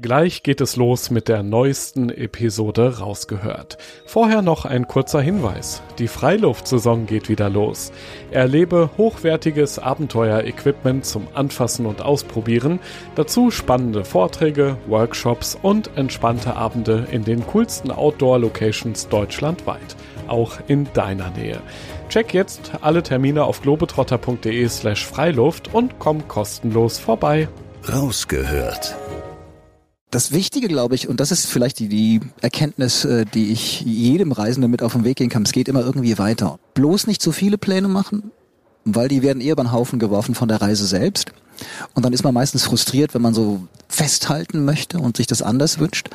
Gleich geht es los mit der neuesten Episode rausgehört. Vorher noch ein kurzer Hinweis. Die Freiluftsaison geht wieder los. Erlebe hochwertiges Abenteuer-Equipment zum Anfassen und Ausprobieren, dazu spannende Vorträge, Workshops und entspannte Abende in den coolsten Outdoor-Locations deutschlandweit, auch in deiner Nähe. Check jetzt alle Termine auf globetrotter.de slash Freiluft und komm kostenlos vorbei. Rausgehört das Wichtige, glaube ich, und das ist vielleicht die, die Erkenntnis, äh, die ich jedem Reisenden mit auf den Weg gehen kann, es geht immer irgendwie weiter. Bloß nicht zu viele Pläne machen, weil die werden eher über den Haufen geworfen von der Reise selbst. Und dann ist man meistens frustriert, wenn man so festhalten möchte und sich das anders wünscht.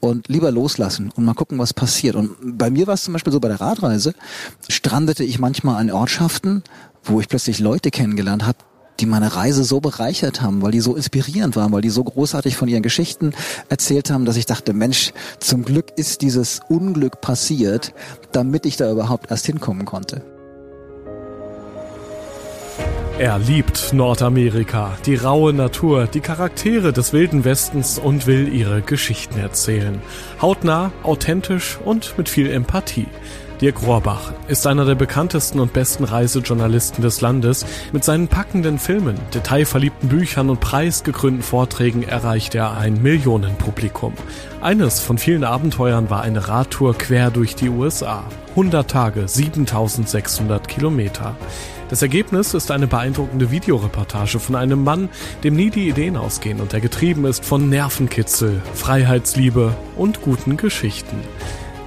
Und lieber loslassen und mal gucken, was passiert. Und bei mir war es zum Beispiel so bei der Radreise, strandete ich manchmal an Ortschaften, wo ich plötzlich Leute kennengelernt habe, die meine Reise so bereichert haben, weil die so inspirierend waren, weil die so großartig von ihren Geschichten erzählt haben, dass ich dachte, Mensch, zum Glück ist dieses Unglück passiert, damit ich da überhaupt erst hinkommen konnte. Er liebt Nordamerika, die raue Natur, die Charaktere des wilden Westens und will ihre Geschichten erzählen. Hautnah, authentisch und mit viel Empathie. Dirk Rohrbach ist einer der bekanntesten und besten Reisejournalisten des Landes. Mit seinen packenden Filmen, detailverliebten Büchern und preisgekrönten Vorträgen erreicht er ein Millionenpublikum. Eines von vielen Abenteuern war eine Radtour quer durch die USA. 100 Tage, 7600 Kilometer. Das Ergebnis ist eine beeindruckende Videoreportage von einem Mann, dem nie die Ideen ausgehen und der getrieben ist von Nervenkitzel, Freiheitsliebe und guten Geschichten.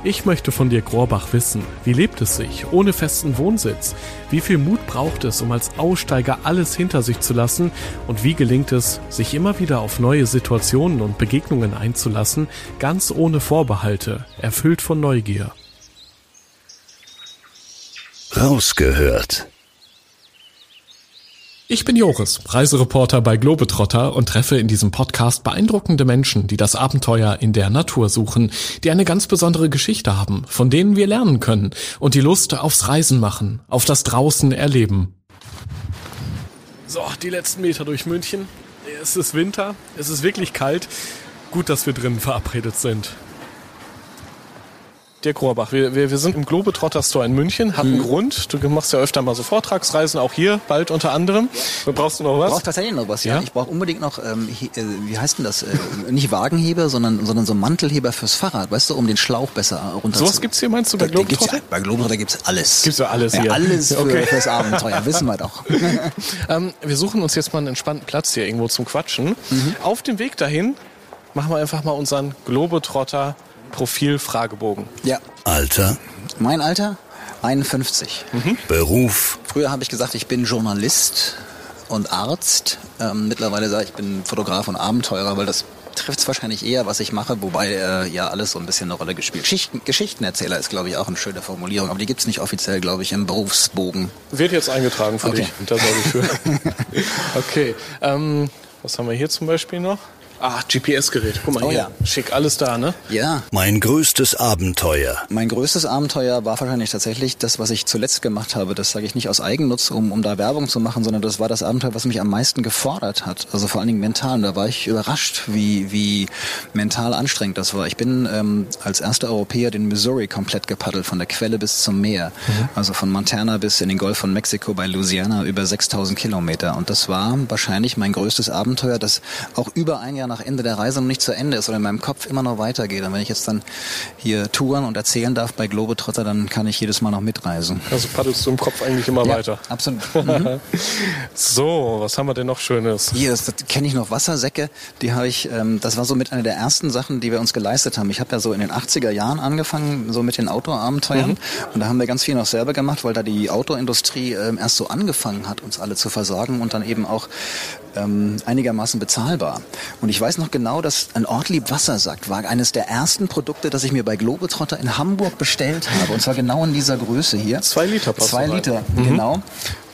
Ich möchte von dir, Grorbach, wissen, wie lebt es sich ohne festen Wohnsitz? Wie viel Mut braucht es, um als Aussteiger alles hinter sich zu lassen? Und wie gelingt es, sich immer wieder auf neue Situationen und Begegnungen einzulassen, ganz ohne Vorbehalte, erfüllt von Neugier? Rausgehört ich bin Joris, Reisereporter bei Globetrotter und treffe in diesem Podcast beeindruckende Menschen, die das Abenteuer in der Natur suchen, die eine ganz besondere Geschichte haben, von denen wir lernen können und die Lust aufs Reisen machen, auf das draußen erleben. So, die letzten Meter durch München. Es ist Winter, es ist wirklich kalt. Gut, dass wir drinnen verabredet sind. Dirk Rohrbach, wir, wir, wir sind im Globetrotter Store in München, hat einen mhm. Grund. Du machst ja öfter mal so Vortragsreisen, auch hier bald unter anderem. Brauchst du noch was? Ich brauche tatsächlich noch was, ja. ja? Ich brauche unbedingt noch, ähm, he, äh, wie heißt denn das? Äh, nicht Wagenheber, sondern, sondern so Mantelheber fürs Fahrrad, weißt du, um den Schlauch besser runter So was gibt's hier, meinst du, bei Globetrotter? Ja, bei Globetrotter gibt's alles. Gibt's ja alles hier. Ja, alles für, okay. fürs Abenteuer, wissen wir doch. ähm, wir suchen uns jetzt mal einen entspannten Platz hier irgendwo zum Quatschen. Mhm. Auf dem Weg dahin machen wir einfach mal unseren Globetrotter Profil-Fragebogen. Ja. Alter? Mein Alter? 51. Mhm. Beruf? Früher habe ich gesagt, ich bin Journalist und Arzt. Ähm, mittlerweile sage ich, ich bin Fotograf und Abenteurer, weil das trifft es wahrscheinlich eher, was ich mache, wobei äh, ja alles so ein bisschen eine Rolle gespielt. Geschichten, Geschichtenerzähler ist, glaube ich, auch eine schöne Formulierung, aber die gibt es nicht offiziell, glaube ich, im Berufsbogen. Wird jetzt eingetragen für okay. dich. Da sorge ich für. okay. Ähm, was haben wir hier zum Beispiel noch? Ah, GPS-Gerät. Guck mal oh, hier. Ja. Schick, alles da, ne? Ja. Mein größtes Abenteuer. Mein größtes Abenteuer war wahrscheinlich tatsächlich das, was ich zuletzt gemacht habe. Das sage ich nicht aus Eigennutz, um, um da Werbung zu machen, sondern das war das Abenteuer, was mich am meisten gefordert hat. Also vor allen Dingen mental. Und da war ich überrascht, wie, wie mental anstrengend das war. Ich bin ähm, als erster Europäer den Missouri komplett gepaddelt, von der Quelle bis zum Meer. Mhm. Also von Montana bis in den Golf von Mexiko bei Louisiana über 6000 Kilometer. Und das war wahrscheinlich mein größtes Abenteuer, das auch über ein Jahr nach Ende der Reise noch nicht zu Ende ist oder in meinem Kopf immer noch weitergeht. Und wenn ich jetzt dann hier touren und erzählen darf bei Globetrotter, dann kann ich jedes Mal noch mitreisen. Also paddelst du im Kopf eigentlich immer ja, weiter. Absolut. Mhm. so, was haben wir denn noch Schönes? Hier, das, das kenne ich noch Wassersäcke. Die habe ich, ähm, das war so mit einer der ersten Sachen, die wir uns geleistet haben. Ich habe ja so in den 80er Jahren angefangen, so mit den Outdoor-Abenteuern. Mhm. Und da haben wir ganz viel noch selber gemacht, weil da die Autoindustrie ähm, erst so angefangen hat, uns alle zu versorgen und dann eben auch ähm, einigermaßen bezahlbar. Und ich weiß noch genau, dass ein Ortlieb Wassersack war eines der ersten Produkte, das ich mir bei Globetrotter in Hamburg bestellt habe. Und zwar genau in dieser Größe hier. Zwei Liter passt Zwei Liter, mhm. genau.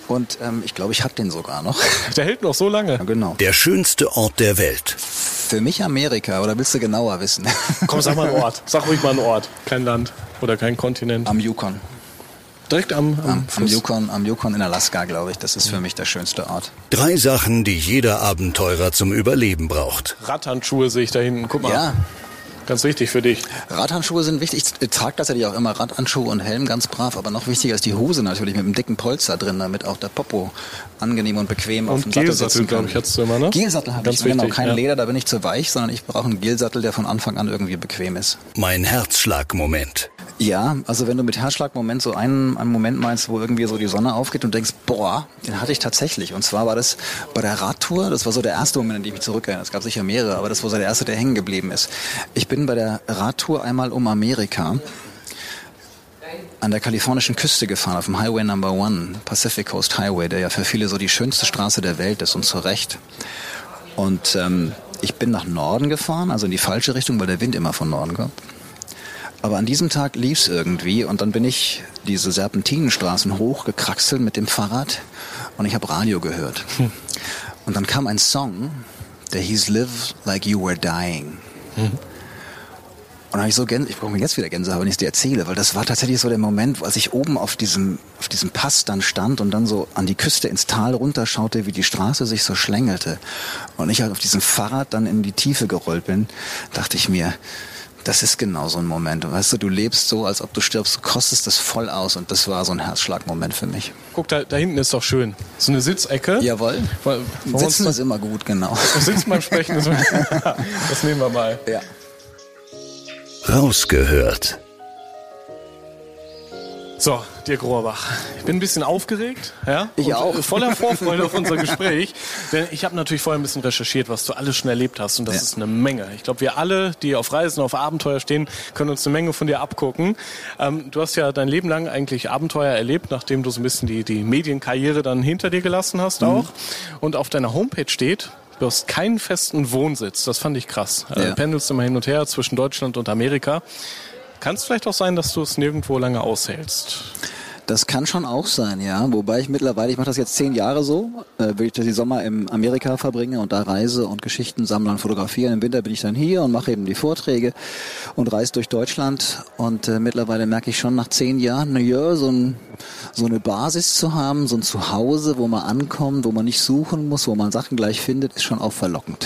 Und ähm, ich glaube, ich habe den sogar noch. Der hält noch so lange. Ja, genau. Der schönste Ort der Welt. Für mich Amerika, oder willst du genauer wissen? Komm, sag mal einen Ort. Sag ruhig mal einen Ort. Kein Land oder kein Kontinent. Am Yukon. Direkt am, am, Am. Yukon, am Yukon in Alaska, glaube ich. Das ist für mich der schönste Ort. Drei Sachen, die jeder Abenteurer zum Überleben braucht. Radhandschuhe sehe ich da hinten. Guck mal. Ja, Ganz wichtig für dich. Radhandschuhe sind wichtig. Ich trage tatsächlich auch immer Radhandschuhe und Helm ganz brav, aber noch wichtiger ist die Hose natürlich mit einem dicken Polster drin, damit auch der Popo angenehm und bequem auf Und dem Sattel Gelsattel, sitzen kann. glaube ich, hast du immer, ne? Gelsattel habe ich, genau. wichtig, Kein ja. Leder, da bin ich zu weich, sondern ich brauche einen Gelsattel, der von Anfang an irgendwie bequem ist. Mein Herzschlagmoment. Ja, also wenn du mit Herzschlagmoment so einen, einen Moment meinst, wo irgendwie so die Sonne aufgeht und denkst, boah, den hatte ich tatsächlich. Und zwar war das bei der Radtour, das war so der erste Moment, an den ich mich zurückerinnere. Es gab sicher mehrere, aber das war so der erste, der hängen geblieben ist. Ich bin bei der Radtour einmal um Amerika an der kalifornischen Küste gefahren, auf dem Highway Number One, Pacific Coast Highway, der ja für viele so die schönste Straße der Welt ist und zu Recht. Und ähm, ich bin nach Norden gefahren, also in die falsche Richtung, weil der Wind immer von Norden kommt. Aber an diesem Tag lief's irgendwie und dann bin ich diese Serpentinenstraßen hochgekraxelt mit dem Fahrrad und ich habe Radio gehört. Und dann kam ein Song, der hieß Live Like You Were Dying. Und dann hab ich so Gänse, ich brauche mir jetzt wieder Gänsehaut, wenn ich es dir erzähle, weil das war tatsächlich so der Moment, als ich oben auf diesem, auf diesem Pass dann stand und dann so an die Küste ins Tal runterschaute, wie die Straße sich so schlängelte. Und ich halt auf diesem Fahrrad dann in die Tiefe gerollt bin, dachte ich mir, das ist genau so ein Moment. Weißt du, du lebst so, als ob du stirbst, du kostest das voll aus und das war so ein Herzschlagmoment für mich. Guck, da, da hinten ist doch schön. So eine Sitzecke. Jawohl. Uns Sitzen ist immer gut, genau. Sitzen beim Sprechen. ist- Das nehmen wir mal. Ja. Rausgehört. So, Dirk Rohrbach. Ich bin ein bisschen aufgeregt, ja? Ich und auch. Voller Vorfreude auf unser Gespräch. Denn ich habe natürlich vorher ein bisschen recherchiert, was du alles schon erlebt hast. Und das Ja. ist eine Menge. Ich glaube, wir alle, die auf Reisen, auf Abenteuer stehen, können uns eine Menge von dir abgucken. Ähm, du hast ja dein Leben lang eigentlich Abenteuer erlebt, nachdem du so ein bisschen die, die Medienkarriere dann hinter dir gelassen hast Mhm. auch. Und auf deiner Homepage steht, du hast keinen festen Wohnsitz. Das fand ich krass. Äh, Ja. pendelst immer hin und her zwischen Deutschland und Amerika. Kann es vielleicht auch sein, dass du es nirgendwo lange aushältst? Das kann schon auch sein, ja. Wobei ich mittlerweile, ich mache das jetzt zehn Jahre so, äh, will ich die Sommer in Amerika verbringe und da reise und Geschichten sammle und fotografiere. Im Winter bin ich dann hier und mache eben die Vorträge und reise durch Deutschland. Und äh, mittlerweile merke ich schon nach zehn Jahren, na ja, so, ein, so eine Basis zu haben, so ein Zuhause, wo man ankommt, wo man nicht suchen muss, wo man Sachen gleich findet, ist schon auch verlockend.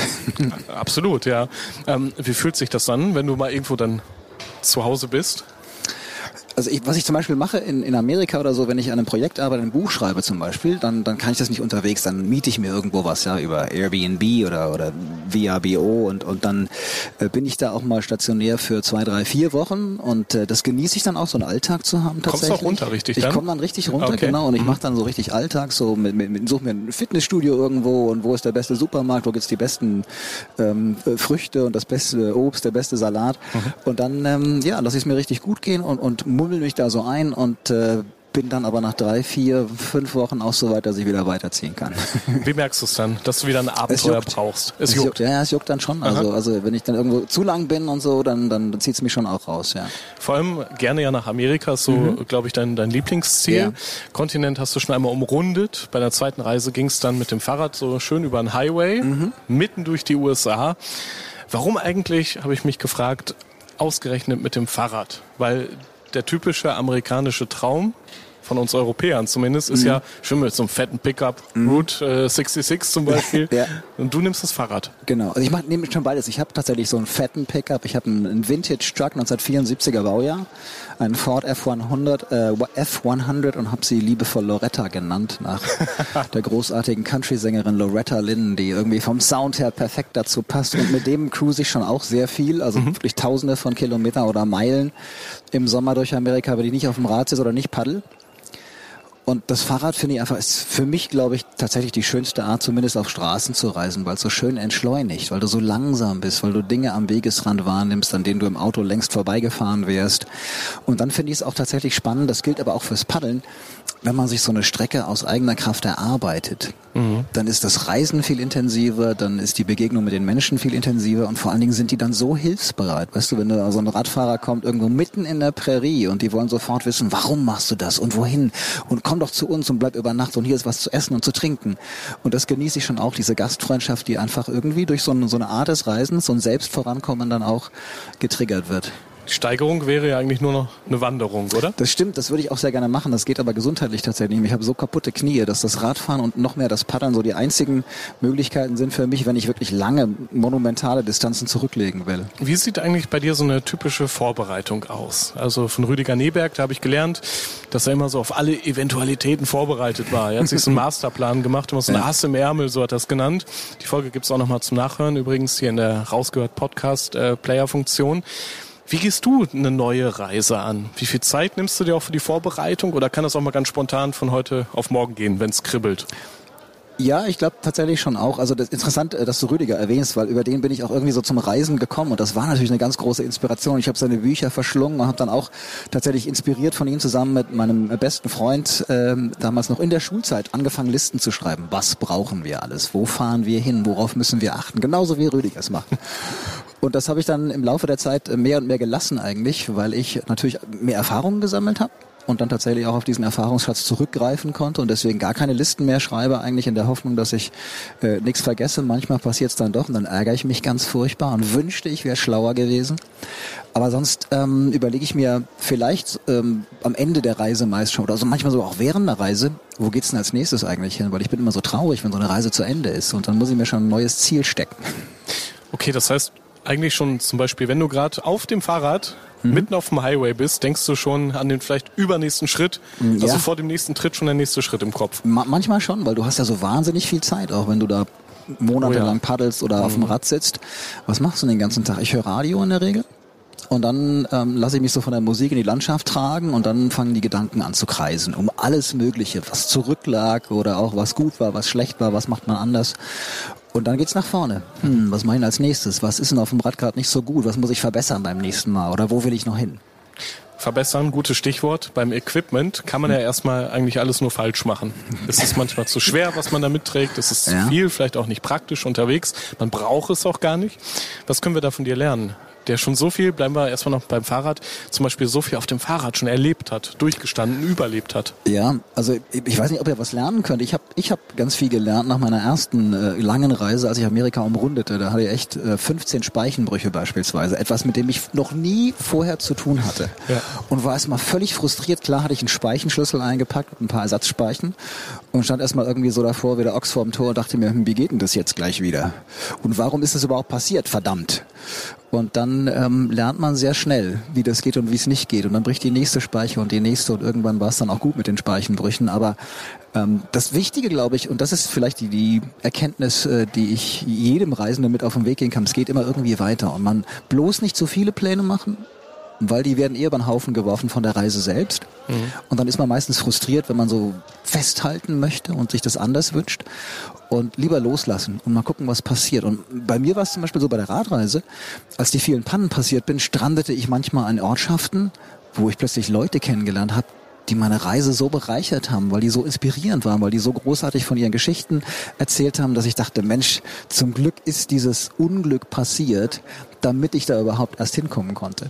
Absolut, ja. Ähm, wie fühlt sich das an, wenn du mal irgendwo dann zu Hause bist? Also ich, was ich zum Beispiel mache in, in Amerika oder so, wenn ich an einem Projekt arbeite, ein Buch schreibe zum Beispiel, dann, dann kann ich das nicht unterwegs, dann miete ich mir irgendwo was, ja, über Airbnb oder, oder VRBO und, und dann äh, bin ich da auch mal stationär für zwei, drei, vier Wochen und äh, das genieße ich dann auch, so einen Alltag zu haben Kommst du tatsächlich. auch runter richtig Ich dann? komme dann richtig runter, Okay. genau, und ich mache dann so richtig Alltag, so mit, mit, mit suche mir ein Fitnessstudio irgendwo und wo ist der beste Supermarkt, wo gibt's die besten ähm, äh, Früchte und das beste Obst, der beste Salat. Und dann, ähm, ja, lasse ich es mir richtig gut gehen und, und mummel mich da so ein und äh, bin dann aber nach drei, vier, fünf Wochen auch so weit, dass ich wieder weiterziehen kann. Wie merkst du es dann, dass du wieder ein Abenteuer juckt. brauchst? Es juckt. Ja, ja, es juckt dann schon. Also, Aha. also wenn ich dann irgendwo zu lang bin und so, dann, dann, zieht es mich schon auch raus, ja. Vor allem gerne ja nach Amerika, ist so, glaube ich, dein, dein Lieblingsziel. Ja. Kontinent hast du schon einmal umrundet. Bei der zweiten Reise ging es dann mit dem Fahrrad so schön über einen Highway, mitten durch die USA. Warum eigentlich, habe ich mich gefragt, ausgerechnet mit dem Fahrrad? Weil der typische amerikanische Traum von uns Europäern zumindest ist ja schön mit so einem fetten Pickup, Route äh, 66 zum Beispiel. Ja. Und du nimmst das Fahrrad. Genau. Also ich nehme schon beides. Ich habe tatsächlich so einen fetten Pickup. Ich habe einen, einen Vintage Truck 1974er Baujahr, einen Ford F100, äh, F100 und habe sie liebevoll Loretta genannt nach der großartigen Country-Sängerin Loretta Lynn, die irgendwie vom Sound her perfekt dazu passt. Und mit dem cruise ich schon auch sehr viel, also wirklich Tausende von Kilometern oder Meilen im Sommer durch Amerika, wenn ich nicht auf dem Rad sitze oder nicht paddel. Und das Fahrrad finde ich einfach, ist für mich, glaube ich, tatsächlich die schönste Art, zumindest auf Straßen zu reisen, weil es so schön entschleunigt, weil du so langsam bist, weil du Dinge am Wegesrand wahrnimmst, an denen du im Auto längst vorbeigefahren wärst. Und dann finde ich es auch tatsächlich spannend, das gilt aber auch fürs Paddeln, wenn man sich so eine Strecke aus eigener Kraft erarbeitet, dann ist das Reisen viel intensiver, dann ist die Begegnung mit den Menschen viel intensiver und vor allen Dingen sind die dann so hilfsbereit. Weißt du, wenn da so ein Radfahrer kommt irgendwo mitten in der Prärie und die wollen sofort wissen, warum machst du das und wohin und komm doch zu uns und bleib über Nacht und hier ist was zu essen und zu trinken. Und das genieße ich schon auch, diese Gastfreundschaft, die einfach irgendwie durch so eine, so eine Art des Reisens, so ein Selbstvorankommen dann auch getriggert wird. Die Steigerung wäre ja eigentlich nur noch eine Wanderung, oder? Das stimmt, das würde ich auch sehr gerne machen. Das geht aber gesundheitlich tatsächlich nicht. Ich habe so kaputte Knie, dass das Radfahren und noch mehr das Paddeln so die einzigen Möglichkeiten sind für mich, wenn ich wirklich lange, monumentale Distanzen zurücklegen will. Wie sieht eigentlich bei dir so eine typische Vorbereitung aus? Also von Rüdiger Neberg, da habe ich gelernt, dass er immer so auf alle Eventualitäten vorbereitet war. Er hat sich so einen Masterplan gemacht, immer so eine Hass im Ärmel, so hat er es genannt. Die Folge gibt's auch nochmal zum Nachhören, übrigens hier in der rausgehört Podcast-Player-Funktion. Äh, wie gehst du eine neue Reise an? Wie viel Zeit nimmst du dir auch für die Vorbereitung oder kann das auch mal ganz spontan von heute auf morgen gehen, wenn es kribbelt? Ja, ich glaube tatsächlich schon auch. Also das ist interessant, äh, dass du Rüdiger erwähnst, weil über den bin ich auch irgendwie so zum Reisen gekommen und das war natürlich eine ganz große Inspiration. Ich habe seine Bücher verschlungen und habe dann auch tatsächlich inspiriert von ihm zusammen mit meinem besten Freund ähm, damals noch in der Schulzeit angefangen Listen zu schreiben. Was brauchen wir alles? Wo fahren wir hin? Worauf müssen wir achten? Genauso wie Rüdiger es macht. Und das habe ich dann im Laufe der Zeit mehr und mehr gelassen eigentlich, weil ich natürlich mehr Erfahrungen gesammelt habe und dann tatsächlich auch auf diesen Erfahrungsschatz zurückgreifen konnte und deswegen gar keine Listen mehr schreibe, eigentlich in der Hoffnung, dass ich äh, nichts vergesse. Manchmal passiert es dann doch und dann ärgere ich mich ganz furchtbar und wünschte, ich wäre schlauer gewesen. Aber sonst ähm, überlege ich mir vielleicht ähm, am Ende der Reise meist schon, oder also manchmal so auch während der Reise, wo geht's denn als nächstes eigentlich hin? Weil ich bin immer so traurig, wenn so eine Reise zu Ende ist und dann muss ich mir schon ein neues Ziel stecken. Okay, das heißt, eigentlich schon zum Beispiel, wenn du gerade auf dem Fahrrad mhm. mitten auf dem Highway bist, denkst du schon an den vielleicht übernächsten Schritt, mhm, also vor dem nächsten Tritt schon der nächste Schritt im Kopf. Ma manchmal schon, weil du hast ja so wahnsinnig viel Zeit, auch wenn du da monatelang oh ja. paddelst oder mhm. auf dem mhm. Rad sitzt. Was machst du den ganzen Tag? Ich höre Radio in der Regel. Und dann ähm, lasse ich mich so von der Musik in die Landschaft tragen und dann fangen die Gedanken an zu kreisen um alles Mögliche, was zurücklag oder auch was gut war, was schlecht war, was macht man anders. Und dann geht's nach vorne. Hm, was mache ich als nächstes? Was ist denn auf dem Rad gerade nicht so gut? Was muss ich verbessern beim nächsten Mal? Oder wo will ich noch hin? Verbessern, gutes Stichwort. Beim Equipment kann man ja erstmal eigentlich alles nur falsch machen. Es ist manchmal zu schwer, was man da mitträgt. Es ist ja. zu viel, vielleicht auch nicht praktisch unterwegs. Man braucht es auch gar nicht. Was können wir da von dir lernen? Der schon so viel, bleiben wir erstmal noch beim Fahrrad, zum Beispiel so viel auf dem Fahrrad schon erlebt hat, durchgestanden, überlebt hat. Ja, also ich weiß nicht, ob ihr was lernen könnt. Ich habe ich hab ganz viel gelernt nach meiner ersten äh, langen Reise, als ich Amerika umrundete. Da hatte ich echt äh, 15 Speichenbrüche beispielsweise. Etwas, mit dem ich noch nie vorher zu tun hatte. Ja. Und war erstmal völlig frustriert. Klar hatte ich einen Speichenschlüssel eingepackt ein paar Ersatzspeichen und stand erstmal irgendwie so davor wie der Ochs vorm Tor und dachte mir, hm, wie geht denn das jetzt gleich wieder? Und warum ist das überhaupt passiert? Verdammt. Und dann ähm, lernt man sehr schnell, wie das geht und wie es nicht geht. Und dann bricht die nächste Speiche und die nächste und irgendwann war es dann auch gut mit den Speichenbrüchen. Aber ähm, das Wichtige, glaube ich, und das ist vielleicht die, die Erkenntnis, äh, die ich jedem Reisenden mit auf den Weg gehen kann, es geht immer irgendwie weiter. Und man bloß nicht zu viele Pläne machen, weil die werden eher über den Haufen geworfen von der Reise selbst. Mhm. Und dann ist man meistens frustriert, wenn man so festhalten möchte und sich das anders wünscht und lieber loslassen und mal gucken, was passiert. Und bei mir war es zum Beispiel so bei der Radreise, als die vielen Pannen passiert bin, strandete ich manchmal an Ortschaften, wo ich plötzlich Leute kennengelernt habe, die meine Reise so bereichert haben, weil die so inspirierend waren, weil die so großartig von ihren Geschichten erzählt haben, dass ich dachte, Mensch, zum Glück ist dieses Unglück passiert, damit ich da überhaupt erst hinkommen konnte.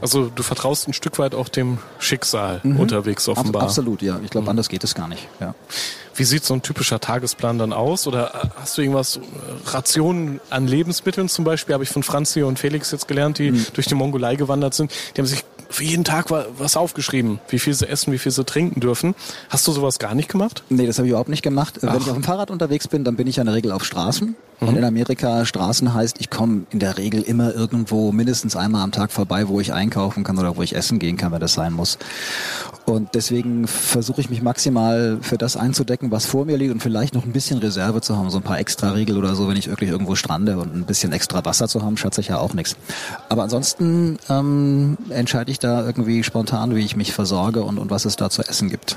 Also du vertraust ein Stück weit auch dem Schicksal mhm. unterwegs offenbar. Absolut, ja. Ich glaube, mhm. anders geht es gar nicht. Ja. Wie sieht so ein typischer Tagesplan dann aus? Oder äh, hast du irgendwas, äh, Rationen an Lebensmitteln zum Beispiel, habe ich von Franzi und Felix jetzt gelernt, die mhm. durch die Mongolei gewandert sind. Die haben sich für jeden Tag was aufgeschrieben, wie viel sie essen, wie viel sie trinken dürfen. Hast du sowas gar nicht gemacht? Nee, das habe ich überhaupt nicht gemacht. Ach. Wenn ich auf dem Fahrrad unterwegs bin, dann bin ich ja in der Regel auf Straßen. Mhm. Und in Amerika Straßen heißt, ich komme in der Regel immer irgendwo mindestens einmal am Tag vorbei, wo ich einkaufen kann oder wo ich essen gehen kann, wenn das sein muss. Und deswegen versuche ich mich maximal für das einzudecken, was vor mir liegt und vielleicht noch ein bisschen Reserve zu haben, so ein paar extra Riegel oder so, wenn ich wirklich irgendwo strande und ein bisschen extra Wasser zu haben, schätze ich ja auch nichts. Aber ansonsten ähm, entscheide ich da irgendwie spontan, wie ich mich versorge und, und was es da zu essen gibt.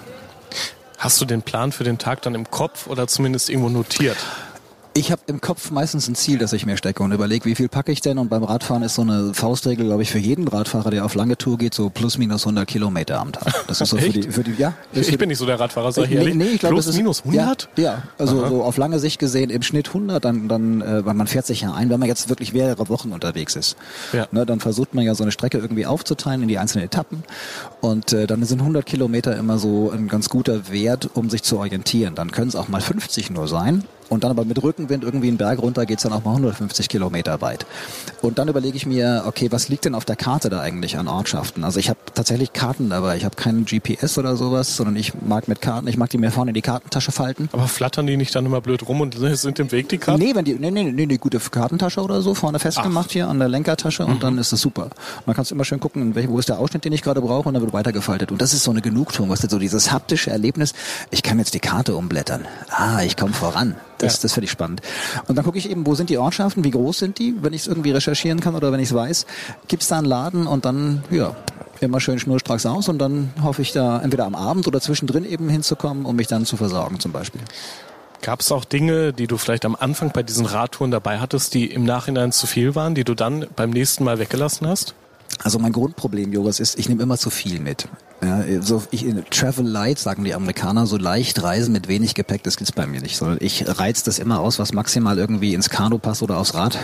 Hast du den Plan für den Tag dann im Kopf oder zumindest irgendwo notiert? Ich habe im Kopf meistens ein Ziel, das ich mir stecke und überlege, wie viel packe ich denn. Und beim Radfahren ist so eine Faustregel, glaube ich, für jeden Radfahrer, der auf lange Tour geht, so plus minus 100 Kilometer am Tag. Das ist so für die, für die, ja. Ich bin nicht so der Radfahrer, sag ich ehrlich. Nee, ich glaube, plus ist, minus 100? Ja, ja also Aha. so auf lange Sicht gesehen im Schnitt 100, dann, dann, äh, weil man fährt sich ja ein, wenn man jetzt wirklich mehrere Wochen unterwegs ist. Ja. Ne, dann versucht man ja so eine Strecke irgendwie aufzuteilen in die einzelnen Etappen. Und äh, dann sind 100 Kilometer immer so ein ganz guter Wert, um sich zu orientieren. Dann können es auch mal 50 nur sein. Und dann aber mit Rückenwind irgendwie einen Berg runter geht's dann auch mal 150 Kilometer weit. Und dann überlege ich mir, okay, was liegt denn auf der Karte da eigentlich an Ortschaften? Also ich habe tatsächlich Karten dabei. Ich habe keinen GPS oder sowas, sondern ich mag mit Karten, ich mag die mir vorne in die Kartentasche falten. Aber flattern die nicht dann immer blöd rum und sind im Weg die Karten? Nee, wenn die, nee, nee, nee, die gute Kartentasche oder so vorne festgemacht Ach. hier an der Lenkertasche und mhm. dann ist das super. Dann kannst immer schön gucken, wo ist der Ausschnitt, den ich gerade brauche und dann wird weitergefaltet. Und das ist so eine Genugtuung, was so dieses haptische Erlebnis. Ich kann jetzt die Karte umblättern. Ah, ich komme voran. Das, ja. das finde ich spannend. Und dann gucke ich eben, wo sind die Ortschaften, wie groß sind die, wenn ich es irgendwie recherchieren kann oder wenn ich es weiß. Gibt es da einen Laden und dann, ja, immer schön schnurstracks aus und dann hoffe ich da entweder am Abend oder zwischendrin eben hinzukommen, um mich dann zu versorgen zum Beispiel. Gab es auch Dinge, die du vielleicht am Anfang bei diesen Radtouren dabei hattest, die im Nachhinein zu viel waren, die du dann beim nächsten Mal weggelassen hast? Also mein Grundproblem, Joris, ist, ich nehme immer zu viel mit. Ja, so ich Travel Light sagen die Amerikaner, so leicht reisen mit wenig Gepäck, das gibt's bei mir nicht. Sondern ich reiz das immer aus, was maximal irgendwie ins Kanu passt oder aufs Rad.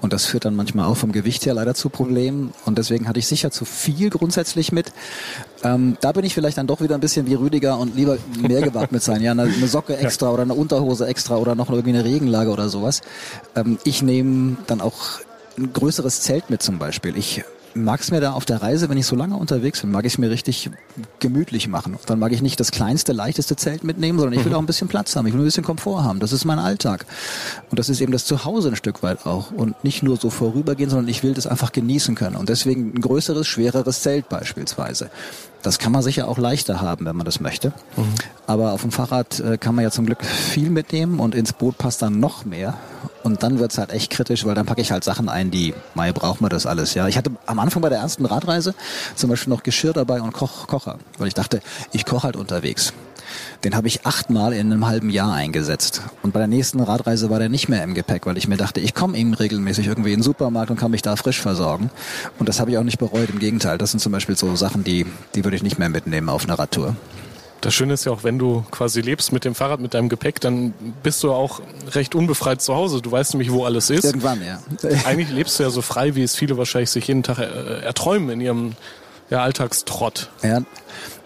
Und das führt dann manchmal auch vom Gewicht her leider zu Problemen. Und deswegen hatte ich sicher zu viel grundsätzlich mit. Ähm, da bin ich vielleicht dann doch wieder ein bisschen wie Rüdiger und lieber mehr gewappnet sein. Ja, eine, eine Socke extra oder eine Unterhose extra oder noch irgendwie eine Regenlage oder sowas. Ähm, ich nehme dann auch ein größeres Zelt mit zum Beispiel. Ich mag es mir da auf der Reise, wenn ich so lange unterwegs bin, mag ich es mir richtig gemütlich machen. Dann mag ich nicht das kleinste, leichteste Zelt mitnehmen, sondern ich will auch ein bisschen Platz haben. Ich will ein bisschen Komfort haben. Das ist mein Alltag. Und das ist eben das Zuhause ein Stück weit auch. Und nicht nur so vorübergehen, sondern ich will das einfach genießen können. Und deswegen ein größeres, schwereres Zelt beispielsweise. Das kann man sicher auch leichter haben, wenn man das möchte. Mhm. Aber auf dem Fahrrad äh, kann man ja zum Glück viel mitnehmen und ins Boot passt dann noch mehr. Und dann wird's halt echt kritisch, weil dann packe ich halt Sachen ein, die, Mai braucht man das alles. Ja, ich hatte am Anfang bei der ersten Radreise zum Beispiel noch Geschirr dabei und Koch, Kocher, weil ich dachte, ich koche halt unterwegs. Den habe ich achtmal in einem halben Jahr eingesetzt. Und bei der nächsten Radreise war der nicht mehr im Gepäck, weil ich mir dachte, ich komme eben regelmäßig irgendwie in den Supermarkt und kann mich da frisch versorgen. Und das habe ich auch nicht bereut. Im Gegenteil, das sind zum Beispiel so Sachen, die, die würde ich nicht mehr mitnehmen auf eine Radtour. Das Schöne ist ja auch, wenn du quasi lebst mit dem Fahrrad, mit deinem Gepäck, dann bist du auch recht unbefreit zu Hause. Du weißt nämlich, wo alles ist. Irgendwann, ja. Eigentlich lebst du ja so frei, wie es viele wahrscheinlich sich jeden Tag erträumen in ihrem ja, Alltagstrott. Ja,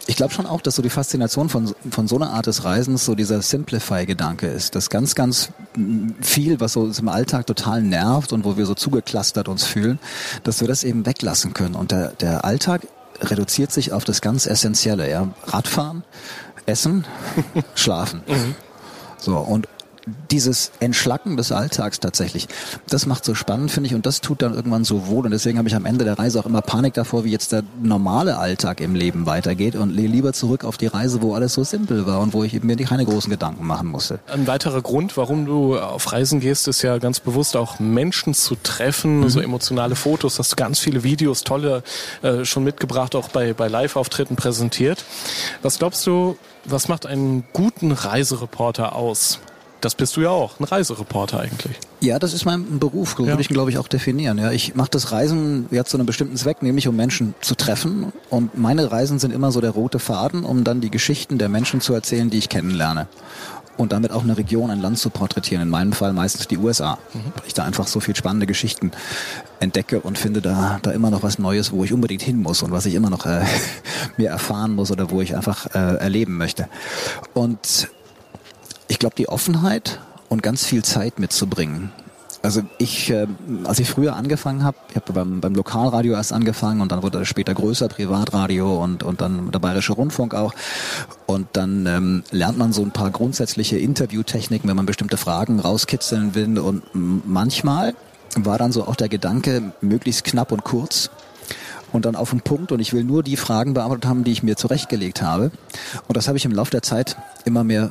ich glaube schon auch, dass so die Faszination von, von so einer Art des Reisens so dieser Simplify-Gedanke ist, dass ganz, ganz viel, was so uns im Alltag total nervt und wo wir so zugeklustert uns fühlen, dass wir das eben weglassen können. Und der, der Alltag reduziert sich auf das ganz Essentielle, ja. Radfahren, Essen, Schlafen. Mhm. So, und dieses Entschlacken des Alltags tatsächlich, das macht so spannend, finde ich, und das tut dann irgendwann so wohl. Und deswegen habe ich am Ende der Reise auch immer Panik davor, wie jetzt der normale Alltag im Leben weitergeht und lieber zurück auf die Reise, wo alles so simpel war und wo ich mir keine großen Gedanken machen musste. Ein weiterer Grund, warum du auf Reisen gehst, ist ja ganz bewusst auch Menschen zu treffen, mhm. so emotionale Fotos, hast du ganz viele Videos, tolle äh, schon mitgebracht, auch bei, bei Live-Auftritten präsentiert. Was glaubst du, was macht einen guten Reisereporter aus? Das bist du ja auch, ein Reisereporter eigentlich. Ja, das ist mein Beruf, so ja. würde ich ihn, glaube ich, auch definieren. Ja, ich mache das Reisen ja zu einem bestimmten Zweck, nämlich um Menschen zu treffen. Und meine Reisen sind immer so der rote Faden, um dann die Geschichten der Menschen zu erzählen, die ich kennenlerne. Und damit auch eine Region, ein Land zu porträtieren. In meinem Fall meistens die USA. Mhm. Weil ich da einfach so viel spannende Geschichten entdecke und finde da, da immer noch was Neues, wo ich unbedingt hin muss und was ich immer noch äh, mir erfahren muss oder wo ich einfach äh, erleben möchte. Und ich glaube, die Offenheit und ganz viel Zeit mitzubringen. Also ich, äh, als ich früher angefangen habe, ich habe beim, beim Lokalradio erst angefangen und dann wurde das später größer, Privatradio und, und dann der Bayerische Rundfunk auch. Und dann ähm, lernt man so ein paar grundsätzliche Interviewtechniken, wenn man bestimmte Fragen rauskitzeln will. Und manchmal war dann so auch der Gedanke, möglichst knapp und kurz und dann auf den Punkt und ich will nur die Fragen beantwortet haben, die ich mir zurechtgelegt habe. Und das habe ich im Laufe der Zeit immer mehr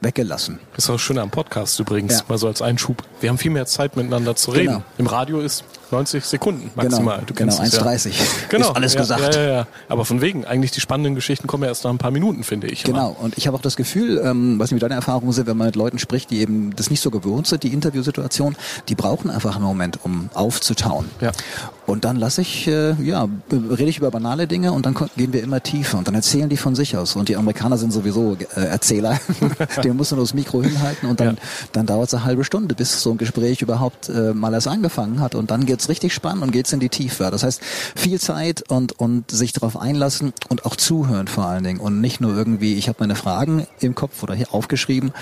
weggelassen. Ist auch schön am Podcast übrigens, ja. mal so als Einschub. Wir haben viel mehr Zeit miteinander zu reden. Genau. Im Radio ist 90 Sekunden maximal. Genau, genau 1,30. Ja. Genau, ist alles ja, gesagt. Ja, ja, ja. Aber von wegen, eigentlich die spannenden Geschichten kommen ja erst nach ein paar Minuten, finde ich. Genau, immer. und ich habe auch das Gefühl, ähm, was mit deiner Erfahrung sind, wenn man mit Leuten spricht, die eben das nicht so gewohnt sind, die Interviewsituation, die brauchen einfach einen Moment, um aufzutauen. Ja. Und dann lasse ich, äh, ja, rede ich über banale Dinge und dann gehen wir immer tiefer und dann erzählen die von sich aus. Und die Amerikaner sind sowieso äh, Erzähler. Den muss man nur das Mikro hinhalten und dann, ja. dann dauert es eine halbe Stunde, bis so ein Gespräch überhaupt äh, mal erst angefangen hat. Und dann wird's richtig spannend und geht's in die Tiefe. Das heißt, viel Zeit und, und sich darauf einlassen und auch zuhören vor allen Dingen und nicht nur irgendwie, ich habe meine Fragen im Kopf oder hier aufgeschrieben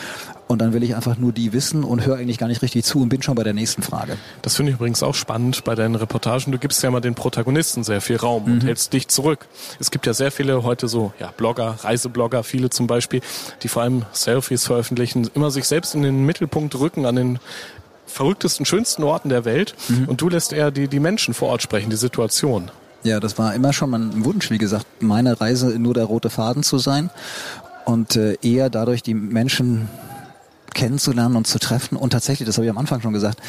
und dann will ich einfach nur die wissen und höre eigentlich gar nicht richtig zu und bin schon bei der nächsten Frage. Das finde ich übrigens auch spannend bei deinen Reportagen. Du gibst ja mal den Protagonisten sehr viel Raum mhm. und hältst dich zurück. Es gibt ja sehr viele heute so ja, Blogger, Reiseblogger, viele zum Beispiel, die vor allem Selfies veröffentlichen, immer sich selbst in den Mittelpunkt rücken an den verrücktesten, schönsten Orten der Welt mhm. und du lässt eher die, die Menschen vor Ort sprechen, die Situation. Ja, das war immer schon mein Wunsch, wie gesagt, meine Reise nur der rote Faden zu sein und äh, eher dadurch die Menschen kennenzulernen und zu treffen. Und tatsächlich, das habe ich am Anfang schon gesagt,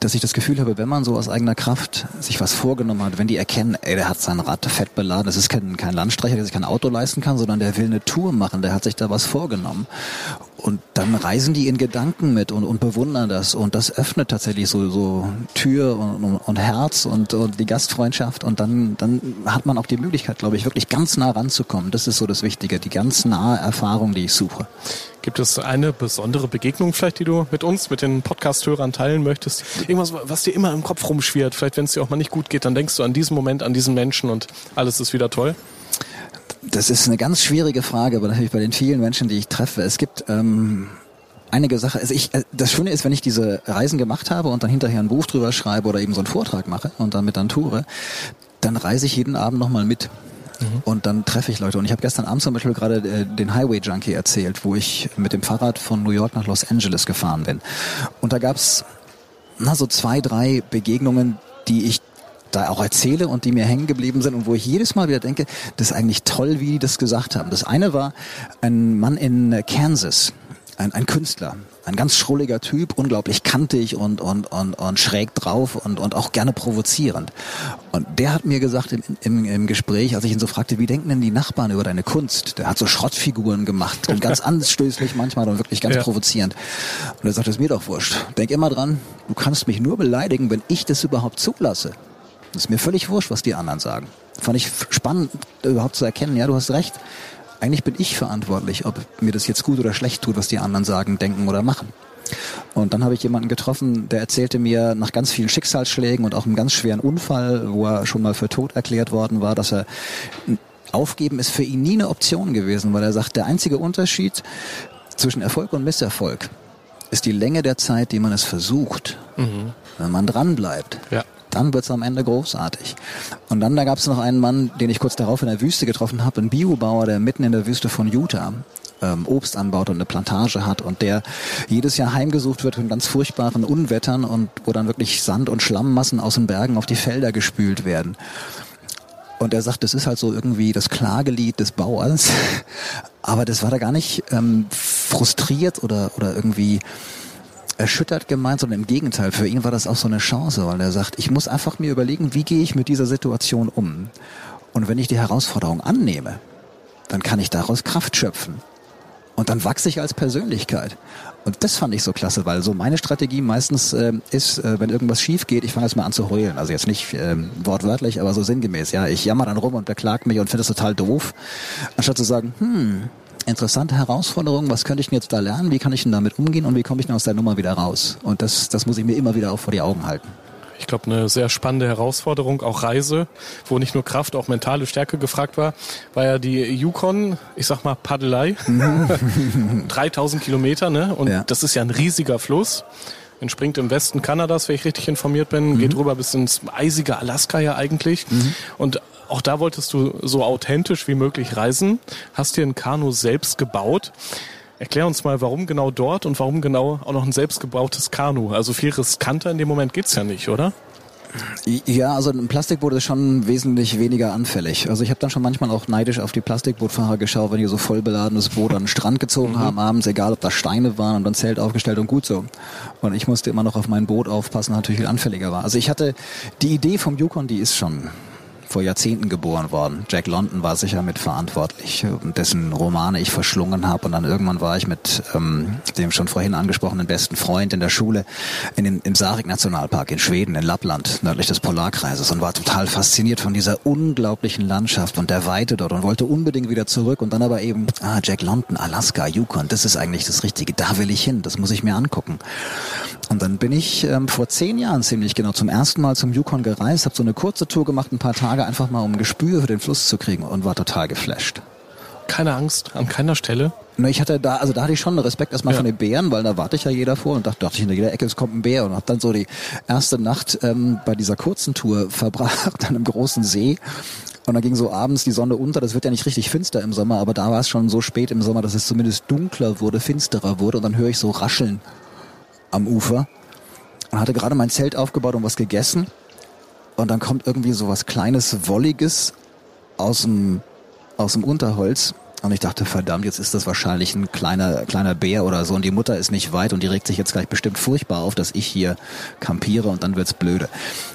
dass ich das Gefühl habe, wenn man so aus eigener Kraft sich was vorgenommen hat, wenn die erkennen, ey, der hat sein Rad fett beladen, das ist kein, kein Landstreicher, der sich kein Auto leisten kann, sondern der will eine Tour machen, der hat sich da was vorgenommen. Und dann reisen die in Gedanken mit und, und bewundern das. Und das öffnet tatsächlich so, so Tür und, und, Herz und, und die Gastfreundschaft. Und dann, dann hat man auch die Möglichkeit, glaube ich, wirklich ganz nah ranzukommen. Das ist so das Wichtige, die ganz nahe Erfahrung, die ich suche. Gibt es eine besondere Begegnung vielleicht, die du mit uns, mit den Podcast-Hörern teilen möchtest? Irgendwas, was dir immer im Kopf rumschwirrt. Vielleicht, wenn es dir auch mal nicht gut geht, dann denkst du an diesen Moment, an diesen Menschen und alles ist wieder toll. Das ist eine ganz schwierige Frage, aber natürlich bei den vielen Menschen, die ich treffe. Es gibt ähm, einige Sachen. Also ich, äh, das Schöne ist, wenn ich diese Reisen gemacht habe und dann hinterher ein Buch drüber schreibe oder eben so einen Vortrag mache und damit dann toure, dann reise ich jeden Abend nochmal mit. Mhm. Und dann treffe ich Leute. Und ich habe gestern Abend zum Beispiel gerade äh, den Highway Junkie erzählt, wo ich mit dem Fahrrad von New York nach Los Angeles gefahren bin. Und da gab's na, so zwei, drei Begegnungen, die ich da auch erzähle und die mir hängen geblieben sind und wo ich jedes Mal wieder denke, das ist eigentlich toll, wie die das gesagt haben. Das eine war ein Mann in Kansas, ein, ein Künstler, ein ganz schrulliger Typ, unglaublich kantig und, und, und, und schräg drauf und, und auch gerne provozierend. Und der hat mir gesagt im, im, im Gespräch, als ich ihn so fragte, wie denken denn die Nachbarn über deine Kunst? Der hat so Schrottfiguren gemacht und ganz anstößlich manchmal und wirklich ganz ja. provozierend. Und er sagt, es ist mir doch wurscht. Denk immer dran, du kannst mich nur beleidigen, wenn ich das überhaupt zulasse. Das ist mir völlig wurscht, was die anderen sagen. Fand ich spannend, überhaupt zu erkennen, ja, du hast recht eigentlich bin ich verantwortlich, ob mir das jetzt gut oder schlecht tut, was die anderen sagen, denken oder machen. Und dann habe ich jemanden getroffen, der erzählte mir nach ganz vielen Schicksalsschlägen und auch einem ganz schweren Unfall, wo er schon mal für tot erklärt worden war, dass er aufgeben ist für ihn nie eine Option gewesen, weil er sagt, der einzige Unterschied zwischen Erfolg und Misserfolg ist die Länge der Zeit, die man es versucht. Mhm. Wenn man dran bleibt, ja dann wird's am Ende großartig. Und dann da gab es noch einen Mann, den ich kurz darauf in der Wüste getroffen habe, ein Biobauer, der mitten in der Wüste von Utah ähm, Obst anbaut und eine Plantage hat und der jedes Jahr heimgesucht wird von ganz furchtbaren Unwettern und wo dann wirklich Sand und Schlammmassen aus den Bergen auf die Felder gespült werden. Und er sagt, das ist halt so irgendwie das Klagelied des Bauers. Aber das war da gar nicht ähm, frustriert oder, oder irgendwie erschüttert gemeint, sondern im Gegenteil. Für ihn war das auch so eine Chance, weil er sagt, ich muss einfach mir überlegen, wie gehe ich mit dieser Situation um. Und wenn ich die Herausforderung annehme, dann kann ich daraus Kraft schöpfen. Und dann wachse ich als Persönlichkeit. Und das fand ich so klasse, weil so meine Strategie meistens äh, ist, äh, wenn irgendwas schief geht, ich fange jetzt mal an zu heulen. Also jetzt nicht ähm, wortwörtlich, aber so sinngemäß. Ja, ich jammer dann rum und beklage mich und finde es total doof, anstatt zu sagen, hm, interessante Herausforderung. Was könnte ich denn jetzt da lernen? Wie kann ich denn damit umgehen und wie komme ich denn aus der Nummer wieder raus? Und das, das muss ich mir immer wieder auch vor die Augen halten. Ich glaube, eine sehr spannende Herausforderung, auch Reise, wo nicht nur Kraft, auch mentale Stärke gefragt war, war ja die Yukon, ich sag mal Paddelei, 3000 Kilometer, ne? Und ja. das ist ja ein riesiger Fluss entspringt im Westen Kanadas, wenn ich richtig informiert bin, mhm. geht rüber bis ins eisige Alaska ja eigentlich. Mhm. Und auch da wolltest du so authentisch wie möglich reisen, hast dir ein Kanu selbst gebaut. Erklär uns mal, warum genau dort und warum genau auch noch ein selbstgebautes Kanu? Also viel riskanter in dem Moment geht's ja nicht, oder? Ja, also ein Plastikboot ist schon wesentlich weniger anfällig. Also ich habe dann schon manchmal auch neidisch auf die Plastikbootfahrer geschaut, wenn die so voll beladenes Boot an den Strand gezogen mhm. haben abends, egal ob da Steine waren und dann Zelt aufgestellt und gut so. Und ich musste immer noch auf mein Boot aufpassen, natürlich viel anfälliger war. Also ich hatte die Idee vom Yukon, die ist schon vor Jahrzehnten geboren worden. Jack London war sicher mitverantwortlich, dessen Romane ich verschlungen habe. Und dann irgendwann war ich mit ähm, dem schon vorhin angesprochenen besten Freund in der Schule in den, im Sarek-Nationalpark in Schweden, in Lappland, nördlich des Polarkreises und war total fasziniert von dieser unglaublichen Landschaft und der Weite dort und wollte unbedingt wieder zurück. Und dann aber eben, ah, Jack London, Alaska, Yukon, das ist eigentlich das Richtige. Da will ich hin, das muss ich mir angucken. Und dann bin ich ähm, vor zehn Jahren ziemlich genau zum ersten Mal zum Yukon gereist, habe so eine kurze Tour gemacht, ein paar Tage einfach mal, um ein Gespür für den Fluss zu kriegen und war total geflasht. Keine Angst, an keiner Stelle? Na, ich hatte da, also da hatte ich schon Respekt erstmal ja. von den Bären, weil da warte ich ja jeder vor und dachte, dachte ich in jeder Ecke, es kommt ein Bär und habe dann so die erste Nacht ähm, bei dieser kurzen Tour verbracht an einem großen See und dann ging so abends die Sonne unter. Das wird ja nicht richtig finster im Sommer, aber da war es schon so spät im Sommer, dass es zumindest dunkler wurde, finsterer wurde. Und dann höre ich so Rascheln am Ufer und hatte gerade mein Zelt aufgebaut und was gegessen. Und dann kommt irgendwie so was Kleines, Wolliges aus dem, aus dem Unterholz und ich dachte, verdammt, jetzt ist das wahrscheinlich ein kleiner, kleiner Bär oder so und die Mutter ist nicht weit und die regt sich jetzt gleich bestimmt furchtbar auf, dass ich hier kampiere und dann wird's blöde.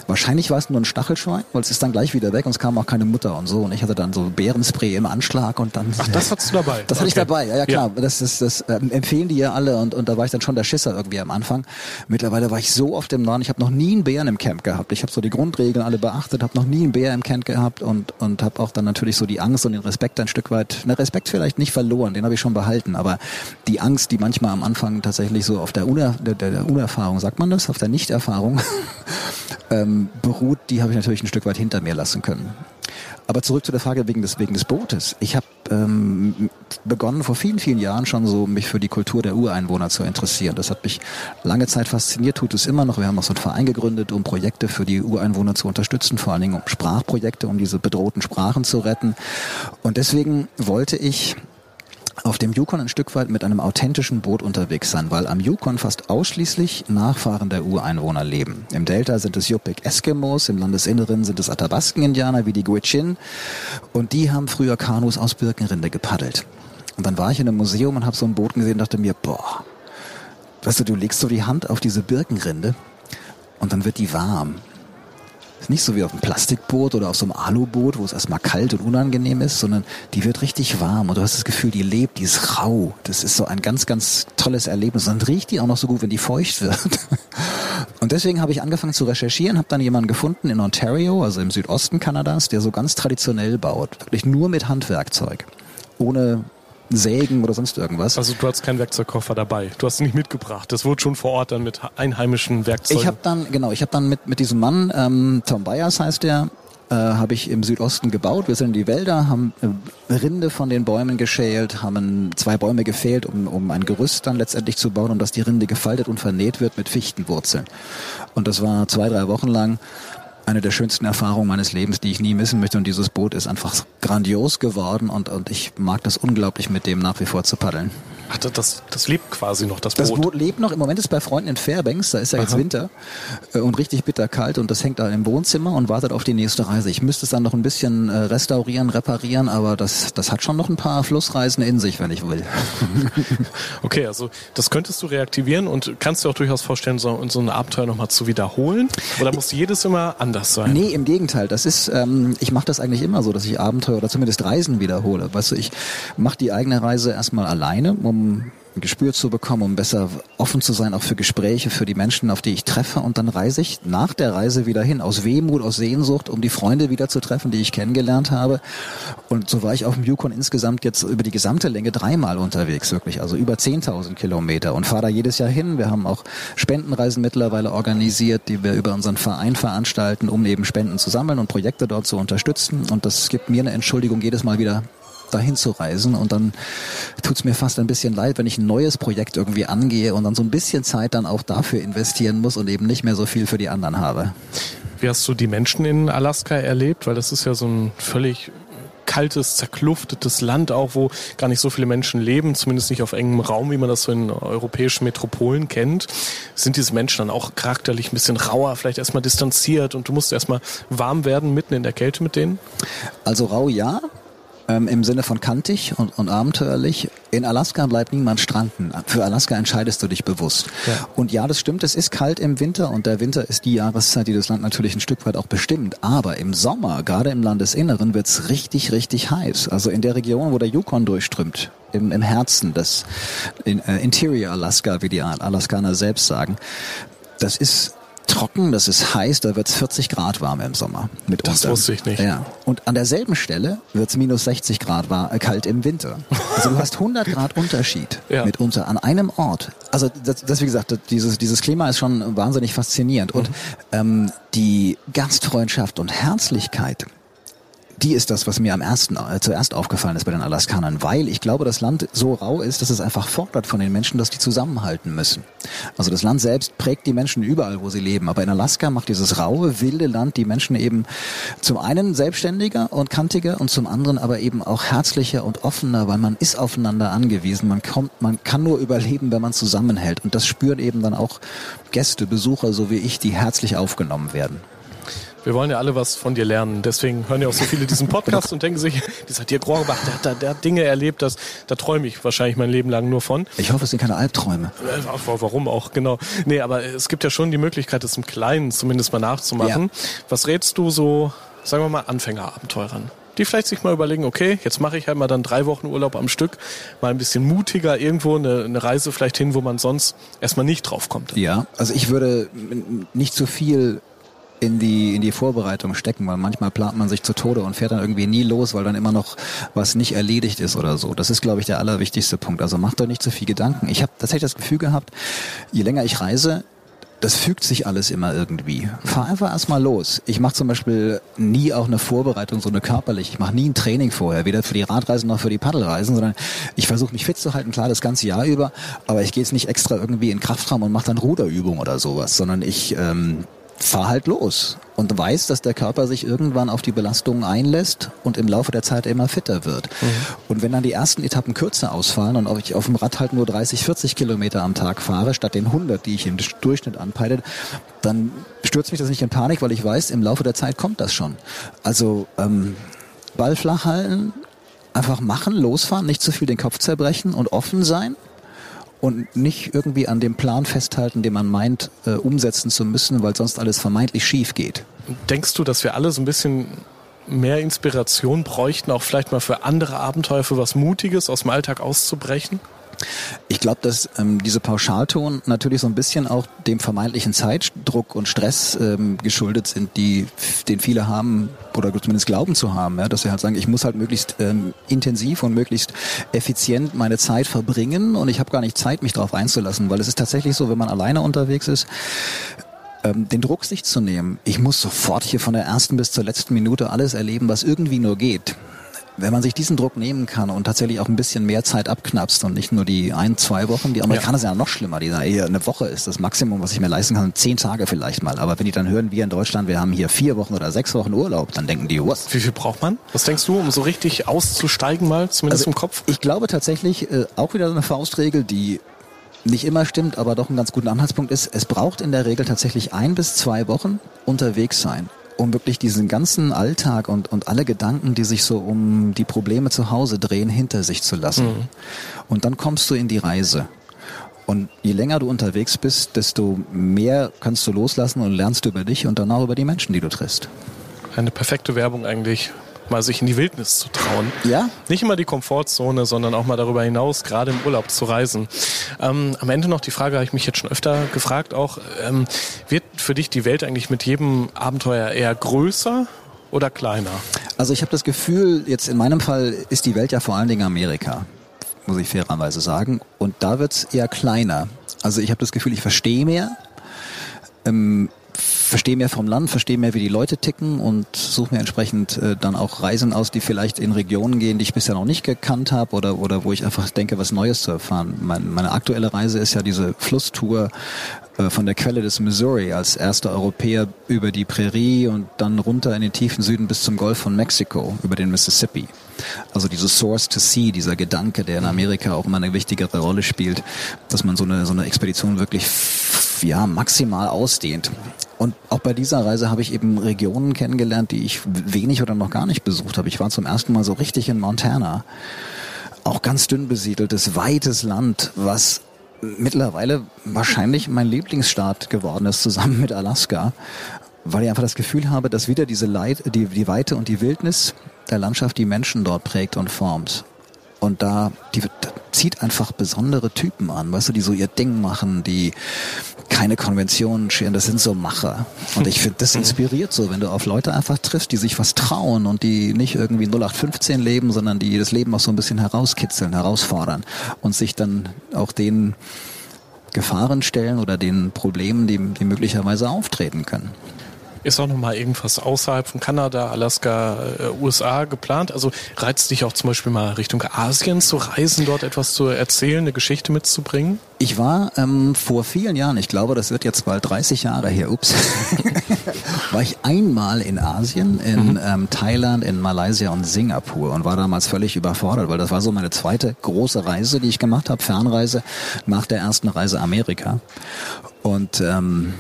Wahrscheinlich war es nur ein Stachelschwein, weil es ist dann gleich wieder weg und es kam auch keine Mutter und so und ich hatte dann so Bärenspray im Anschlag und dann... Ach, das hattest du dabei? Das hatte ich dabei, ja, ja klar. Ja. Das, ist, das äh, empfehlen die ja alle und, und da war ich dann schon der Schisser irgendwie am Anfang. Mittlerweile war ich so oft im Norden, ich habe noch nie einen Bären im Camp gehabt. Ich habe so die Grundregeln alle beachtet, habe noch nie einen Bär im Camp gehabt und, und habe auch dann natürlich so die Angst und den Respekt ein Stück weit, ne, Respekt Respekt vielleicht nicht verloren, den habe ich schon behalten, aber die Angst, die manchmal am Anfang tatsächlich so auf der, Uner, der, der Unerfahrung, sagt man das, auf der Nichterfahrung ähm, beruht, die habe ich natürlich ein Stück weit hinter mir lassen können. Aber zurück zu der Frage wegen des, wegen des Bootes. Ich habe ähm, begonnen vor vielen, vielen Jahren schon so, mich für die Kultur der Ureinwohner zu interessieren. Das hat mich lange Zeit fasziniert, tut es immer noch. Wir haben auch so einen Verein gegründet, um Projekte für die Ureinwohner zu unterstützen, vor allen Dingen um Sprachprojekte, um diese bedrohten Sprachen zu retten. Und deswegen wollte ich auf dem Yukon ein Stück weit mit einem authentischen Boot unterwegs sein, weil am Yukon fast ausschließlich Nachfahren der Ureinwohner leben. Im Delta sind es Yupik Eskimos, im Landesinneren sind es Athabasken-Indianer wie die Gwich'in und die haben früher Kanus aus Birkenrinde gepaddelt. Und dann war ich in einem Museum und habe so ein Boot gesehen und dachte mir, boah, weißt du, du legst so die Hand auf diese Birkenrinde und dann wird die warm. Ist nicht so wie auf einem Plastikboot oder auf so einem Aluboot, wo es erstmal kalt und unangenehm ist, sondern die wird richtig warm und du hast das Gefühl, die lebt, die ist rau. Das ist so ein ganz, ganz tolles Erlebnis. Und dann riecht die auch noch so gut, wenn die feucht wird. Und deswegen habe ich angefangen zu recherchieren, habe dann jemanden gefunden in Ontario, also im Südosten Kanadas, der so ganz traditionell baut, wirklich nur mit Handwerkzeug ohne Sägen oder sonst irgendwas. Also du hast keinen Werkzeugkoffer dabei. Du hast ihn nicht mitgebracht. Das wurde schon vor Ort dann mit einheimischen Werkzeugen. Ich habe dann genau, ich habe dann mit mit diesem Mann ähm, Tom Byers heißt der, äh, habe ich im Südosten gebaut. Wir sind in die Wälder, haben äh, Rinde von den Bäumen geschält, haben zwei Bäume gefehlt, um, um ein Gerüst dann letztendlich zu bauen und dass die Rinde gefaltet und vernäht wird mit Fichtenwurzeln. Und das war zwei, drei Wochen lang eine der schönsten Erfahrungen meines Lebens, die ich nie missen möchte. Und dieses Boot ist einfach grandios geworden und, und ich mag das unglaublich, mit dem nach wie vor zu paddeln. Ach, das, das lebt quasi noch, das Boot. Das Boot lebt noch. Im Moment ist es bei Freunden in Fairbanks, da ist ja jetzt Aha. Winter äh, und richtig bitterkalt und das hängt da im Wohnzimmer und wartet auf die nächste Reise. Ich müsste es dann noch ein bisschen äh, restaurieren, reparieren, aber das, das hat schon noch ein paar Flussreisen in sich, wenn ich will. okay, also das könntest du reaktivieren und kannst du auch durchaus vorstellen, so, so ein Abenteuer nochmal zu wiederholen? Oder muss jedes immer anders sein? Nee, im Gegenteil. Das ist, ähm, ich mache das eigentlich immer so, dass ich Abenteuer oder zumindest Reisen wiederhole. Weißt du, ich mache die eigene Reise erstmal alleine, um um ein Gespür zu bekommen, um besser offen zu sein, auch für Gespräche, für die Menschen, auf die ich treffe. Und dann reise ich nach der Reise wieder hin, aus Wehmut, aus Sehnsucht, um die Freunde wieder zu treffen, die ich kennengelernt habe. Und so war ich auf dem Yukon insgesamt jetzt über die gesamte Länge dreimal unterwegs, wirklich. Also über 10.000 Kilometer und fahre da jedes Jahr hin. Wir haben auch Spendenreisen mittlerweile organisiert, die wir über unseren Verein veranstalten, um eben Spenden zu sammeln und Projekte dort zu unterstützen. Und das gibt mir eine Entschuldigung, jedes Mal wieder dahin zu reisen. Und dann tut es mir fast ein bisschen leid, wenn ich ein neues Projekt irgendwie angehe und dann so ein bisschen Zeit dann auch dafür investieren muss und eben nicht mehr so viel für die anderen habe. Wie hast du die Menschen in Alaska erlebt? Weil das ist ja so ein völlig kaltes, zerkluftetes Land auch, wo gar nicht so viele Menschen leben, zumindest nicht auf engem Raum, wie man das so in europäischen Metropolen kennt. Sind diese Menschen dann auch charakterlich ein bisschen rauer, vielleicht erstmal distanziert und du musst erstmal warm werden mitten in der Kälte mit denen? Also rau ja, ähm, im Sinne von kantig und, und abenteuerlich. In Alaska bleibt niemand stranden. Für Alaska entscheidest du dich bewusst. Ja. Und ja, das stimmt, es ist kalt im Winter und der Winter ist die Jahreszeit, die das Land natürlich ein Stück weit auch bestimmt. Aber im Sommer, gerade im Landesinneren, wird's richtig, richtig heiß. Also in der Region, wo der Yukon durchströmt, im, im Herzen des in, äh, Interior Alaska, wie die Alaskaner selbst sagen, das ist trocken, das ist heiß, da wird's 40 Grad warm im Sommer. Mitunter. Das wusste ich nicht. Ja. Und an derselben Stelle wird's minus 60 Grad war, äh, kalt im Winter. Also du hast 100 Grad Unterschied Ja. mitunter an einem Ort. Also das, das wie gesagt, das, dieses, dieses Klima ist schon wahnsinnig faszinierend. Und ähm, die Gastfreundschaft und Herzlichkeit, die ist das, was mir am ersten, äh, zuerst aufgefallen ist bei den Alaskanern, weil ich glaube, das Land so rau ist, dass es einfach fordert von den Menschen, dass die zusammenhalten müssen. Also das Land selbst prägt die Menschen überall, wo sie leben. Aber in Alaska macht dieses raue, wilde Land die Menschen eben zum einen selbstständiger und kantiger und zum anderen aber eben auch herzlicher und offener, weil man ist aufeinander angewiesen. Man kommt, man kann nur überleben, wenn man zusammenhält. Und das spüren eben dann auch Gäste, Besucher, so wie ich, die herzlich aufgenommen werden. Wir wollen ja alle was von dir lernen. Deswegen hören ja auch so viele diesen Podcast und denken sich, dieser Dirk Rohrbach, der, hat da- der hat Dinge erlebt, das, da träume ich wahrscheinlich mein Leben lang nur von. Ich hoffe, es sind keine Albträume. Äh, Warum auch, genau. Nee, aber es gibt ja schon die Möglichkeit, das im Kleinen zumindest mal nachzumachen. Was rätst du so, sagen wir mal, Anfängerabenteurern? Die vielleicht sich mal überlegen, okay, jetzt mache ich halt mal dann drei Wochen Urlaub am Stück, mal ein bisschen mutiger irgendwo eine, eine Reise vielleicht hin, wo man sonst erstmal nicht drauf kommt. Ja, also ich würde nicht zu viel in die in die Vorbereitung stecken, weil manchmal plant man sich zu Tode und fährt dann irgendwie nie los, weil dann immer noch was nicht erledigt ist oder so. Das ist, glaube ich, der allerwichtigste Punkt. Also macht euch nicht zu viel Gedanken. Ich habe tatsächlich das Gefühl gehabt, je länger ich reise, das fügt sich alles immer irgendwie. Fahr einfach erstmal los. Ich mache zum Beispiel nie auch eine Vorbereitung, so eine körperlich. Ich mache nie ein Training vorher, weder für die Radreisen noch für die Paddelreisen, sondern ich versuche mich fit zu halten, klar das ganze Jahr über, aber ich gehe jetzt nicht extra irgendwie in Kraftraum und mache dann Ruderübung oder sowas, sondern ich ähm, fahr halt los und weiß, dass der Körper sich irgendwann auf die Belastungen einlässt und im Laufe der Zeit immer fitter wird. Und wenn dann die ersten Etappen kürzer ausfallen und ich auf dem Rad halt nur 30, 40 Kilometer am Tag fahre, statt den 100, die ich im Durchschnitt anpeile, dann stürzt mich das nicht in Panik, weil ich weiß, im Laufe der Zeit kommt das schon. Also ähm, Ball flach halten, einfach machen, losfahren, nicht zu viel den Kopf zerbrechen und offen sein und nicht irgendwie an dem Plan festhalten, den man meint, äh, umsetzen zu müssen, weil sonst alles vermeintlich schief geht. Denkst du, dass wir alle so ein bisschen mehr Inspiration bräuchten, auch vielleicht mal für andere Abenteuer, für was Mutiges aus dem Alltag auszubrechen? Ich glaube, dass ähm, diese Pauschalton natürlich so ein bisschen auch dem vermeintlichen Zeitdruck und Stress ähm, geschuldet sind, die den viele haben oder zumindest glauben zu haben, ja, dass sie halt sagen, ich muss halt möglichst ähm, intensiv und möglichst effizient meine Zeit verbringen und ich habe gar nicht Zeit, mich darauf einzulassen, weil es ist tatsächlich so, wenn man alleine unterwegs ist, ähm, den Druck sich zu nehmen. Ich muss sofort hier von der ersten bis zur letzten Minute alles erleben, was irgendwie nur geht. Wenn man sich diesen Druck nehmen kann und tatsächlich auch ein bisschen mehr Zeit abknapst und nicht nur die ein, zwei Wochen, die Amerikaner sind ja noch schlimmer, die sagen, ey, eine Woche ist das Maximum, was ich mir leisten kann, zehn Tage vielleicht mal. Aber wenn die dann hören, wir in Deutschland, wir haben hier vier Wochen oder sechs Wochen Urlaub, dann denken die, was? Wie viel braucht man? Was denkst du, um so richtig auszusteigen mal, zumindest Also, im Kopf? Ich glaube tatsächlich, äh, auch wieder so eine Faustregel, die nicht immer stimmt, aber doch einen ganz guten Anhaltspunkt ist, es braucht in der Regel tatsächlich ein bis zwei Wochen unterwegs sein, um wirklich diesen ganzen Alltag und, und alle Gedanken, die sich so um die Probleme zu Hause drehen, hinter sich zu lassen. Und dann kommst du in die Reise. Und je länger du unterwegs bist, desto mehr kannst du loslassen und lernst über dich und dann auch über die Menschen, die du triffst. Eine perfekte Werbung eigentlich, mal sich in die Wildnis zu trauen. Ja? Nicht immer die Komfortzone, sondern auch mal darüber hinaus, gerade im Urlaub zu reisen. Ähm, am Ende noch die Frage, habe ich mich jetzt schon öfter gefragt, auch, ähm, wird für dich die Welt eigentlich mit jedem Abenteuer eher größer oder kleiner? Also ich habe das Gefühl, jetzt in meinem Fall ist die Welt ja vor allen Dingen Amerika, muss ich fairerweise sagen. Und da wird's eher kleiner. Also ich habe das Gefühl, ich verstehe mehr, ähm, verstehe mehr vom Land, verstehe mehr, wie die Leute ticken und suche mir entsprechend äh, dann auch Reisen aus, die vielleicht in Regionen gehen, die ich bisher noch nicht gekannt habe oder, oder wo ich einfach denke, was Neues zu erfahren. Mein, meine aktuelle Reise ist ja diese Flusstour äh, von der Quelle des Missouri als erster Europäer über die Prärie und dann runter in den tiefen Süden bis zum Golf von Mexiko über den Mississippi. Also dieses Source to Sea, dieser Gedanke, der in Amerika auch immer eine wichtigere Rolle spielt, dass man so eine, so eine Expedition wirklich ja, maximal ausdehnt. Und auch bei dieser Reise habe ich eben Regionen kennengelernt, die ich wenig oder noch gar nicht besucht habe. Ich war zum ersten Mal so richtig in Montana. Auch ganz dünn besiedeltes, weites Land, was mittlerweile wahrscheinlich mein Lieblingsstaat geworden ist, zusammen mit Alaska, weil ich einfach das Gefühl habe, dass wieder diese Leit, die, die Weite und die Wildnis der Landschaft die Menschen dort prägt und formt. Und da, die da zieht einfach besondere Typen an, weißt du, die so ihr Ding machen, die keine Konventionen scheren, das sind so Macher. Und ich finde, das inspiriert so, wenn du auf Leute einfach triffst, die sich was trauen und die nicht irgendwie 0815 leben, sondern die das Leben auch so ein bisschen herauskitzeln, herausfordern und sich dann auch den Gefahren stellen oder den Problemen, die, die möglicherweise auftreten können. Ist auch noch mal irgendwas außerhalb von Kanada, Alaska, äh, USA geplant? Also reizt dich auch zum Beispiel mal Richtung Asien zu reisen, dort etwas zu erzählen, eine Geschichte mitzubringen? Ich war ähm, vor vielen Jahren, ich glaube, das wird jetzt bald 30 Jahre her, ups, war ich einmal in Asien, in mhm. ähm, Thailand, in Malaysia und Singapur und war damals völlig überfordert, weil das war so meine zweite große Reise, die ich gemacht habe, Fernreise nach der ersten Reise Amerika. Und ähm,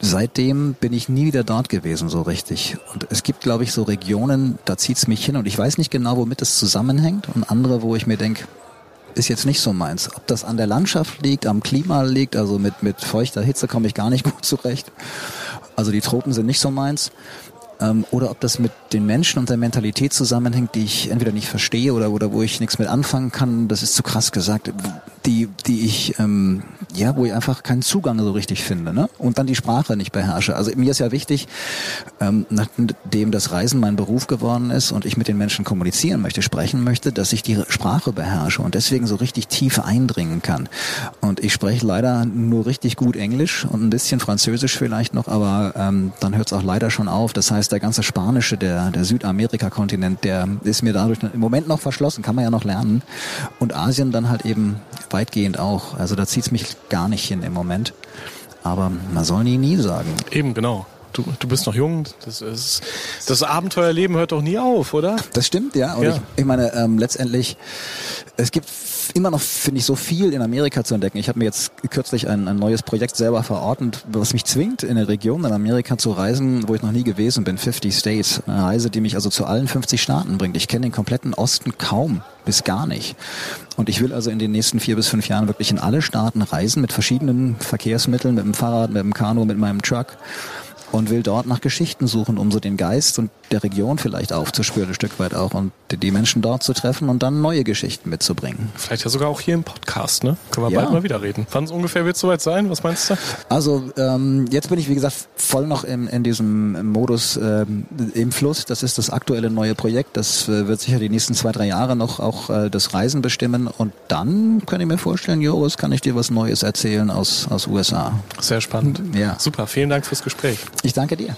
seitdem bin ich nie wieder dort gewesen, so richtig. Und es gibt, glaube ich, so Regionen, da zieht's mich hin und ich weiß nicht genau, womit es zusammenhängt und andere, wo ich mir denke, ist jetzt nicht so meins. Ob das an der Landschaft liegt, am Klima liegt, also mit, mit feuchter Hitze komme ich gar nicht gut zurecht. Also die Tropen sind nicht so meins ähm, oder ob das mit den Menschen und der Mentalität zusammenhängt, die ich entweder nicht verstehe oder, oder wo ich nichts mit anfangen kann, das ist zu krass gesagt, die, die ich, ähm, ja, wo ich einfach keinen Zugang so richtig finde, ne? Und dann die Sprache nicht beherrsche. Also mir ist ja wichtig, ähm, nachdem das Reisen mein Beruf geworden ist und ich mit den Menschen kommunizieren möchte, sprechen möchte, dass ich die Sprache beherrsche und deswegen so richtig tief eindringen kann. Und ich spreche leider nur richtig gut Englisch und ein bisschen Französisch vielleicht noch, aber ähm, dann hört es auch leider schon auf. Das heißt, der ganze Spanische, der, der Südamerika-Kontinent, der ist mir dadurch im Moment noch verschlossen, kann man ja noch lernen. Und Asien dann halt eben weitgehend auch. Also da zieht's mich gar nicht hin im Moment. Aber man soll nie, nie sagen. Eben, genau. Du, du bist noch jung, das, ist, das Abenteuerleben hört doch nie auf, oder? Das stimmt, ja. Und ja. Ich, ich meine, ähm, letztendlich, es gibt immer noch, finde ich, so viel in Amerika zu entdecken. Ich habe mir jetzt kürzlich ein, ein neues Projekt selber verordnet, was mich zwingt, in eine Region in Amerika zu reisen, wo ich noch nie gewesen bin, 50 States. Eine Reise, die mich also zu allen 50 Staaten bringt. Ich kenne den kompletten Osten kaum bis gar nicht. Und ich will also in den nächsten vier bis fünf Jahren wirklich in alle Staaten reisen mit verschiedenen Verkehrsmitteln, mit dem Fahrrad, mit dem Kanu, mit meinem Truck und will dort nach Geschichten suchen, um so den Geist und der Region vielleicht aufzuspüren, ein Stück weit auch und die Menschen dort zu treffen und dann neue Geschichten mitzubringen. Vielleicht ja sogar auch hier im Podcast, ne? Können wir ja. bald mal wieder reden. Wann es ungefähr wird soweit sein? Was meinst du? Also ähm, jetzt bin ich, wie gesagt, voll noch in, in diesem Modus ähm, im Fluss. Das ist das aktuelle neue Projekt. Das äh, wird sicher die nächsten zwei, drei Jahre noch auch äh, das Reisen bestimmen. Und dann kann ich mir vorstellen, Joris, kann ich dir was Neues erzählen aus, aus USA. Sehr spannend. Ja. Super, vielen Dank fürs Gespräch. Ich danke dir.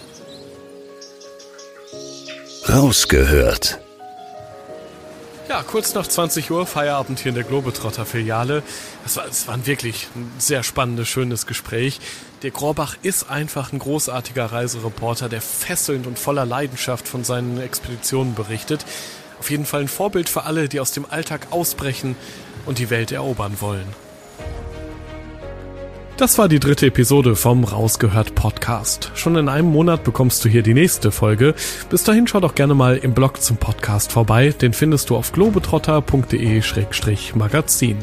Rausgehört. Ja, kurz nach 20 Uhr, Feierabend hier in der Globetrotter-Filiale. Das war, war ein wirklich ein sehr spannendes, schönes Gespräch. Der Grorbach ist einfach ein großartiger Reisereporter, der fesselnd und voller Leidenschaft von seinen Expeditionen berichtet. Auf jeden Fall ein Vorbild für alle, die aus dem Alltag ausbrechen und die Welt erobern wollen. Das war die dritte Episode vom Rausgehört Podcast. Schon in einem Monat bekommst du hier die nächste Folge. Bis dahin schau doch gerne mal im Blog zum Podcast vorbei. Den findest du auf globetrotter.de-magazin.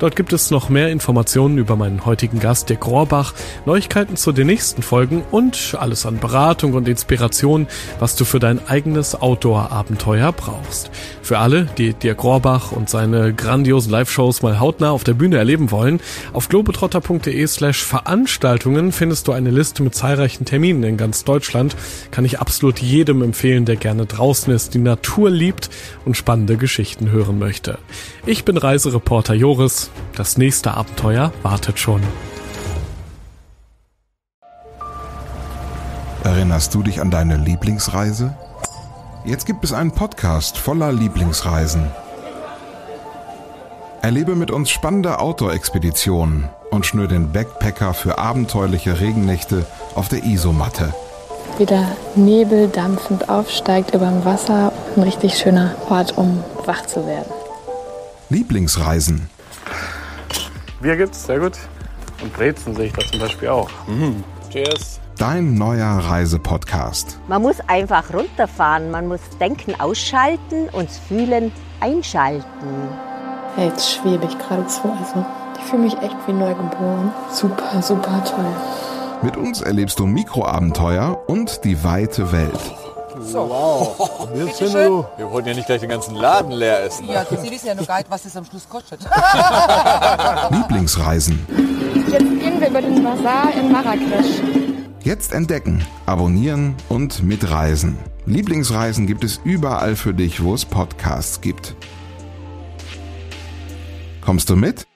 Dort gibt es noch mehr Informationen über meinen heutigen Gast, der Grorbach, Neuigkeiten zu den nächsten Folgen und alles an Beratung und Inspiration, was du für dein eigenes Outdoor-Abenteuer brauchst. Für alle, die Dirk Grorbach und seine grandiosen Live-Shows mal hautnah auf der Bühne erleben wollen, auf globetrotter.de slash Veranstaltungen findest du eine Liste mit zahlreichen Terminen in ganz Deutschland. Kann ich absolut jedem empfehlen, der gerne draußen ist, die Natur liebt und spannende Geschichten hören möchte. Ich bin Reisereporter Joris. Das nächste Abenteuer wartet schon. Erinnerst du dich an deine Lieblingsreise? Jetzt gibt es einen Podcast voller Lieblingsreisen. Erlebe mit uns spannende Outdoor-Expeditionen und schnür den Backpacker für abenteuerliche Regennächte auf der Isomatte. Wie der Nebel dampfend aufsteigt über dem Wasser. Ein richtig schöner Ort, um wach zu werden. Lieblingsreisen. Bier gibt's, sehr gut. Und Brezen sehe ich da zum Beispiel auch. Mhm. Cheers. Dein neuer Reisepodcast. Man muss einfach runterfahren, man muss Denken ausschalten und Fühlen einschalten. Ja, jetzt schwebe ich geradezu. Also ich fühle mich echt wie neugeboren. Super, super toll. Mit uns erlebst du Mikroabenteuer und die weite Welt. Wow. Bitte schön. Wir wollen ja nicht gleich den ganzen Laden leer essen. Ja, Sie wissen ja noch gar nicht, was es am Schluss kostet. Lieblingsreisen. Jetzt gehen wir über den Bazar in Marrakesch. Jetzt entdecken, abonnieren und mitreisen. Lieblingsreisen gibt es überall für dich, wo es Podcasts gibt. Kommst du mit?